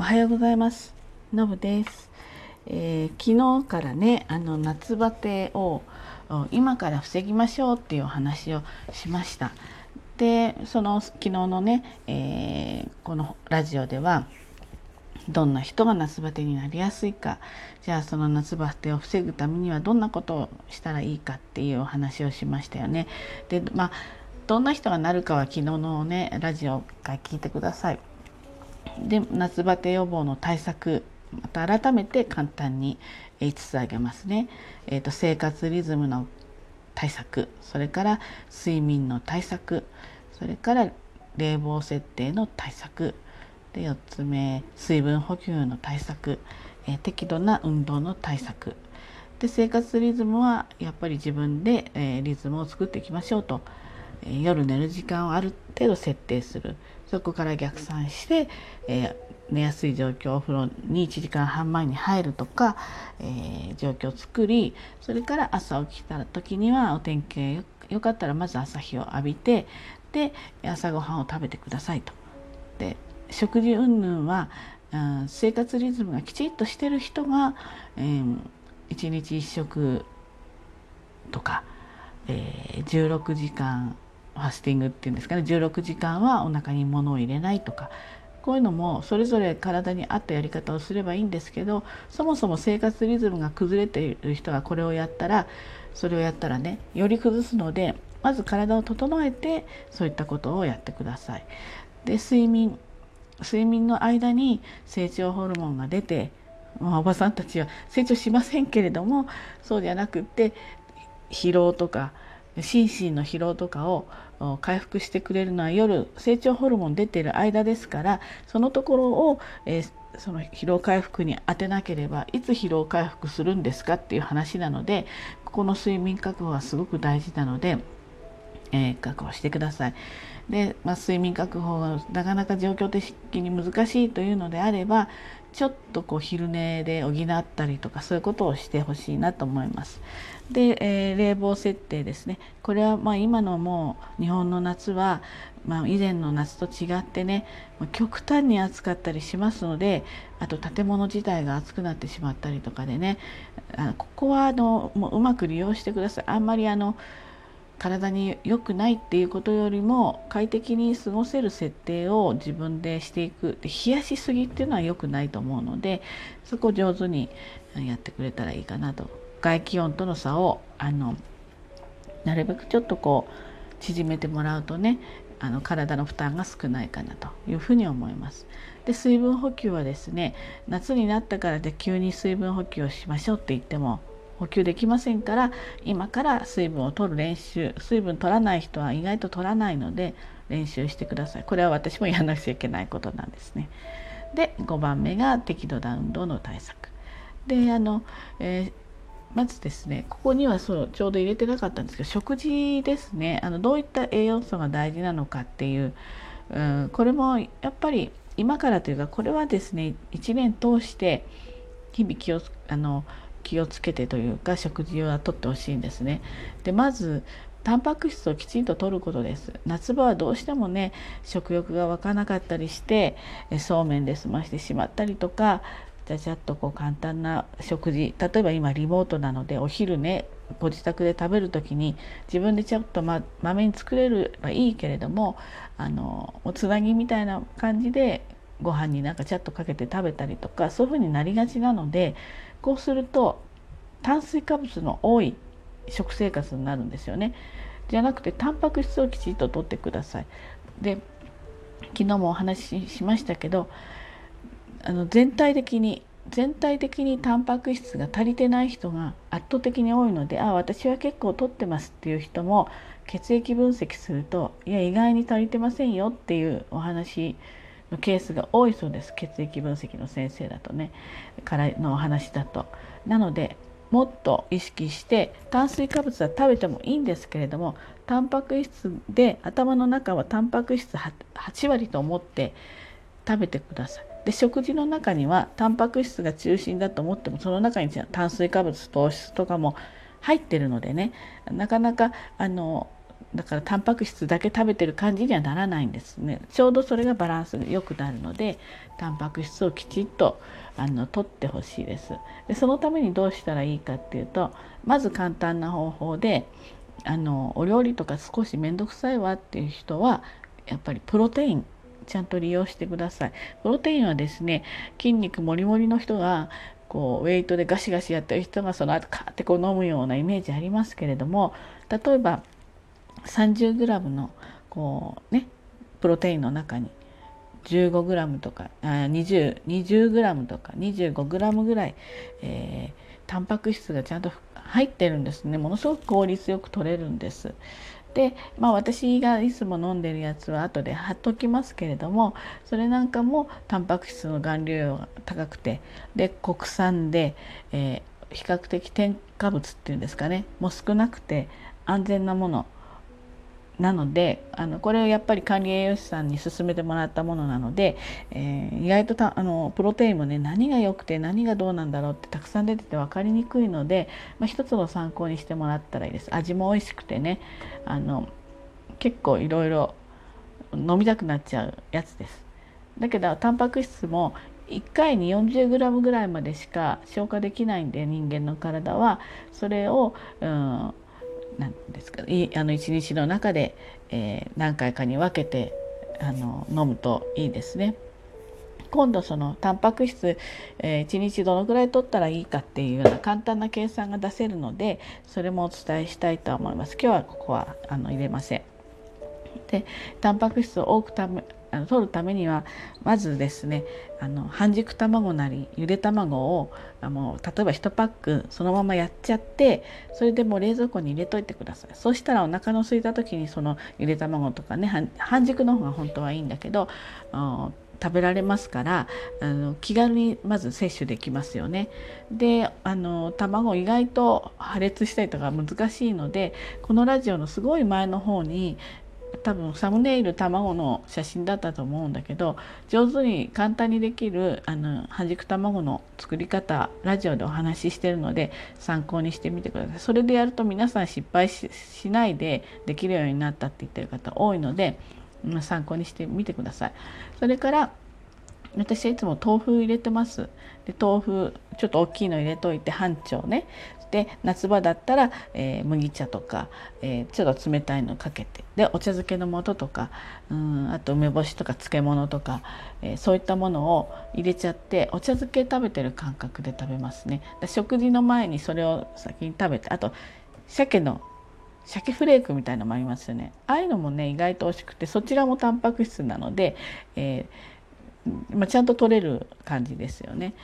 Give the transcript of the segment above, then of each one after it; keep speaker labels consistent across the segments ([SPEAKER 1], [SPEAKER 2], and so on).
[SPEAKER 1] おはようございますのぶです、えー、昨日からねあの夏バテを今から防ぎましょうっていうお話をしましたでその昨日のね、えー、このラジオではどんな人が夏バテになりやすいかじゃあその夏バテを防ぐためにはどんなことをしたらいいかっていうお話をしましたよね。でまあどんな人がなるかは昨日のねラジオから聞いてください。で夏バテ予防の対策また改めて簡単に5つ挙げますね。えーと、生活リズムの対策それから睡眠の対策それから冷房設定の対策で4つ目水分補給の対策、えー、適度な運動の対策。で生活リズムはやっぱり自分で、えー、リズムを作っていきましょうと、えー、夜寝る時間をある程度設定する。そこから逆算して、え寝やすい状況お風呂に1時間半前に入るとか、え状況を作りそれから朝起きた時にはお天気がよかったらまず朝日を浴びてで朝ごはんを食べてくださいと。で食事云々は生活リズムがきちっとしてる人が、えー、1日1食とか、えー、16時間ファスティングっていうんですかね。16時間はお腹に物を入れないとか。こういうのもそれぞれ体に合ったやり方をすればいいんですけどそもそも生活リズムが崩れている人がこれをやったらそれをやったらねより崩すのでまず体を整えてそういったことをやってください。で睡眠。睡眠の間に成長ホルモンが出て、まあ、おばさんたちは成長しませんけれどもそうじゃなくって疲労とか心身の疲労とかを回復してくれるのは夜成長ホルモン出てる間ですからそのところを、えー、その疲労回復に当てなければいつ疲労回復するんですかっていう話なのでここの睡眠確保はすごく大事なので。えー、確保してください。で、まあ、睡眠確保がなかなか状況的に難しいというのであればちょっとこう昼寝で補ったりとかそういうことをしてほしいなと思います。で、えー、冷房設定ですねこれはま今のもう日本の夏は、まあ、以前の夏と違ってね極端に暑かったりしますのであと建物自体が暑くなってしまったりとかでねあここはあのもううまく利用してください。あんまりあの体に良くないっていうことよりも快適に過ごせる設定を自分でしていくで冷やしすぎっていうのは良くないと思うのでそこを上手にやってくれたらいいかなと外気温との差をあのなるべくちょっとこう縮めてもらうとねあの体の負担が少ないかなというふうに思います。で水分補給はですね夏になったからで急に水分補給をしましょうって言っても補給できませんから今から水分を取る練習水分取らない人は意外と取らないので練習してください。これは私もやらなくちゃいけないことなんですね。で5番目が適度な運動の対策。であの、えー、まずですねここにはそうちょうど入れてなかったんですけど食事ですね。あのどういった栄養素が大事なのかっていう、うん、これもやっぱり今からというかこれはですね1年通して日々気をあの気をつけてというか食事はとってほしいんですね。でまずタンパク質をきちんと摂ることです夏場はどうしてもね食欲が湧かなかったりしてそうめんで済ましてしまったりとかちゃちゃっとこう簡単な食事例えば今リモートなのでお昼ねご自宅で食べる時に自分でちょっとままめに作れればいいけれどもあのおつなぎみたいな感じでご飯になんかちゃっとかけて食べたりとかそういうふうになりがちなのでこうすると炭水化物の多い食生活になるんですよね。じゃなくてタンパク質をきちんととってください。で昨日もお話ししましたけどあの全体的に全体的にタンパク質が足りてない人が圧倒的に多いのであ私は結構取ってますっていう人も血液分析するといや意外に足りてませんよっていうお話のケースが多いそうです血液分析の先生だとねからのお話だと。なのでもっと意識して炭水化物は食べてもいいんですけれどもタンパク質で頭の中はタンパク質8割と思って食べてください。で食事の中にはタンパク質が中心だと思ってもその中に炭水化物糖質とかも入ってるのでねなかなかあのだからタンパク質だけ食べてる感じにはならないんですねちょうどそれがバランスが良くなるのでタンパク質をきちっとあの取ってほしいですでそのためにどうしたらいいかっていうとまず簡単な方法であのお料理とか少し面倒くさいわっていう人はやっぱりプロテインちゃんと利用してください。プロテインはですね筋肉もりもりの人がこうウェイトでガシガシやってる人がその後カーってこう飲むようなイメージありますけれども例えば 30g のこうねプロテインの中に 15g とかあ 20, 20とか 25g ぐらい、えー、タンパク質がちゃんと入ってるんですねものすごく効率よく取れるんです。で、まあ、私がいつも飲んでるやつは後で貼っときますけれどもそれなんかもタンパク質の含量が高くてで国産で、えー、比較的添加物っていうんですかねもう少なくて安全なものなのであのこれをやっぱり管理栄養士さんに勧めてもらったものなので、えー、意外とたあのプロテインもね何が良くて何がどうなんだろうってたくさん出てて分かりにくいので、まあ、一つの参考にしてもらったらいいです。味も美味しくてねあの結構いろいろ飲みたくなっちゃうやつです。だけどタンパク質も1回に 40g ぐらいまでしか消化できないんで人間の体は。それを、うんなんですかいあの一日の中で、えー、何回かに分けてあの飲むといいですね。今度そのタンパク質、えー、1日どのぐらい取ったらいいかっていうような簡単な計算が出せるのでそれもお伝えしたいと思います。今日はここはあの入れません。でタンパク質を多くためあの取るためにはまずですねあの半熟卵なりゆで卵をあの例えば1パックそのままやっちゃってそれでもう冷蔵庫に入れといてくださいそうしたらお腹の空いた時にそのゆで卵とかね半熟の方が本当はいいんだけど食べられますからあの気軽にまず摂取できますよね。であの卵意外と破裂したりとか難しいのでこのラジオのすごい前の方に多分サムネイル卵の写真だったと思うんだけど上手に簡単にできるあの半熟卵の作り方ラジオでお話ししてるので参考にしてみてください。それでやると皆さん失敗しないでできるようになったって言ってる方多いので、参考にしてみてください。それから私いつも豆腐入れてます。で豆腐ちょっと大きいの入れといて半丁ね。で夏場だったら、えー、麦茶とか、えー、ちょっと冷たいのかけて。でお茶漬けの素とかうんあと梅干しとか漬物とか、えー、そういったものを入れちゃってお茶漬け食べてる感覚で食べますね。食事の前にそれを先に食べてあと鮭の鮭フレークみたいのもありますよね。ああいうのもね意外と美味しくてそちらもタンパク質なので、えーまあ、ちゃんと取れる感じですよね。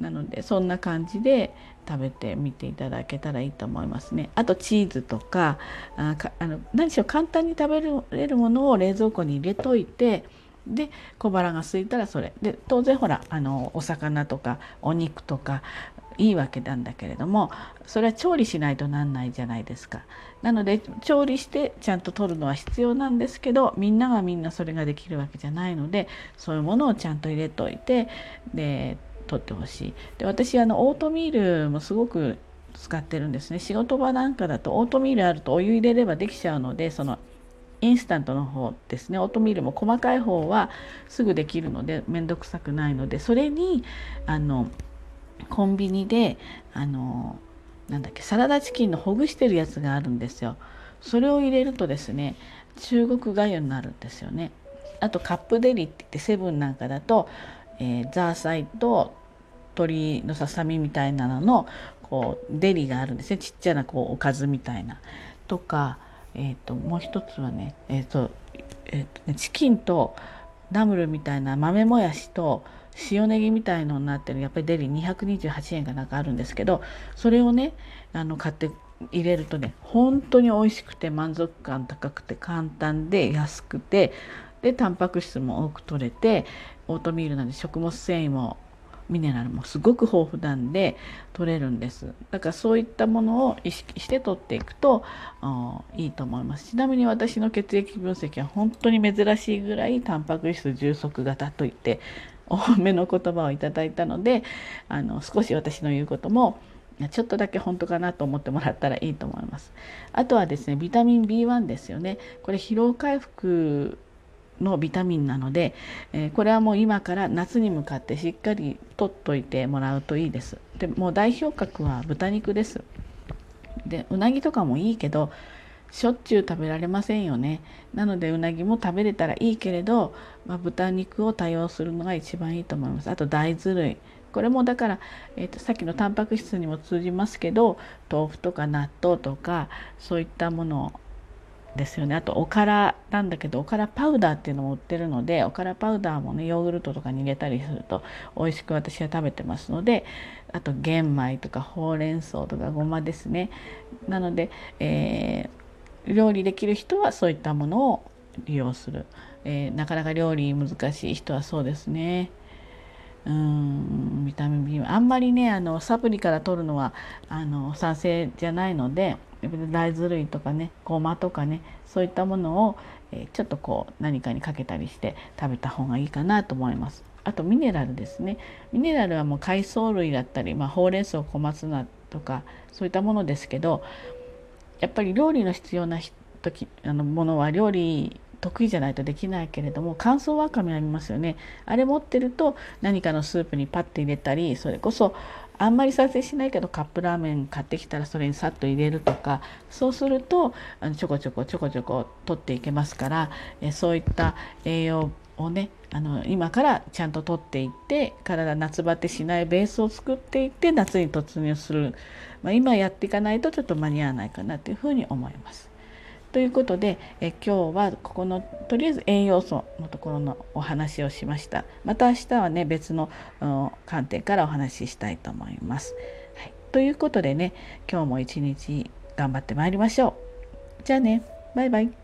[SPEAKER 1] なのでそんな感じで食べてみていただけたらいいと思いますね。あとチーズとかあかあの何しろ簡単に食べれるものを冷蔵庫に入れといてで小腹が空いたらそれで当然ほらあのお魚とかお肉とかいいわけなんだけれどもそれは調理しないとなんないじゃないですか。なので調理してちゃんと取るのは必要なんですけどみんながみんなそれができるわけじゃないのでそういうものをちゃんと入れといてで取ってほしい。で私あのオートミールもすごく使ってるんですね。仕事場なんかだとオートミールあるとお湯入れればできちゃうのでそのインスタントの方ですね。オートミールも細かい方はすぐできるので面倒くさくないのでそれにあのコンビニであのなんだっけサラダチキンのほぐしてるやつがあるんですよ。それを入れるとですね中国がゆになるんですよね。あとカップデリって言ってセブンなんかだとえー、ザーサイと鶏のささみみたいなののこうデリがあるんですね。ちっちゃなこうおかずみたいな。とか、えーと、もう一つはね,、えーとえーとねチキンとナムルみたいな豆もやしと塩ネギみたいのになってるやっぱりデリ228円がなんかあるんですけどそれをねあの買って入れるとね本当に美味しくて満足感高くて簡単で安くてでタンパク質も多く取れてオートミールなんで食物繊維もミネラルもすごく豊富なんで取れるんです。だからそういったものを意識して取っていくといいと思います。ちなみに私の血液分析は本当に珍しいぐらいタンパク質充足型といって多めの言葉をいただいたのであの少し私の言うこともちょっとだけ本当かなと思ってもらったらいいと思います。あとはですねビタミン B1 ですよねこれ疲労回復のビタミンなので、えー、これはもう今から夏に向かってしっかりとっといてもらうといいです。でもう代表格は豚肉です。でうなぎとかもいいけどしょっちゅう食べられませんよね。なのでうなぎも食べれたらいいけれど、まあ、豚肉を多用するのが一番いいと思います。あと大豆類。これもだから、えーと、さっきのタンパク質にも通じますけど豆腐とか納豆とかそういったものですよね。あとおからなんだけどおからパウダーっていうのも売ってるのでおからパウダーもねヨーグルトとかに入れたりすると美味しく私は食べてますのであと玄米とかほうれん草とかごまですね。なので、えー料理できる人はそういったものを利用する、えー、なかなか料理難しい人はそうですね。うんビタミン B あんまりねあのサプリから取るのはあの賛成じゃないので大豆類とかねごまとかねそういったものを、えー、ちょっとこう何かにかけたりして食べた方がいいかなと思います。あとミネラルですね。ミネラルはもう海藻類だったり、まあ、ほうれん草小松菜とかそういったものですけどやっぱり料理の必要な時あのものは料理得意じゃないとできないけれども乾燥わかめありますよね。あれ持ってると何かのスープにパッと入れたりそれこそあんまり撮影しないけどカップラーメン買ってきたらそれにさっと入れるとかそうするとあのちょこちょこちょこちょこ取っていけますからえそういった栄養をねあの今からちゃんと取っていって体夏バテしないベースを作っていって夏に突入する、まあ、今やっていかないとちょっと間に合わないかなというふうに思います。ということでえ今日はここのとりあえず栄養素のところのお話をしました。また明日はね別の観点からお話ししたいと思います。はい、ということでね今日も一日頑張ってまいりましょう。じゃあねバイバイ。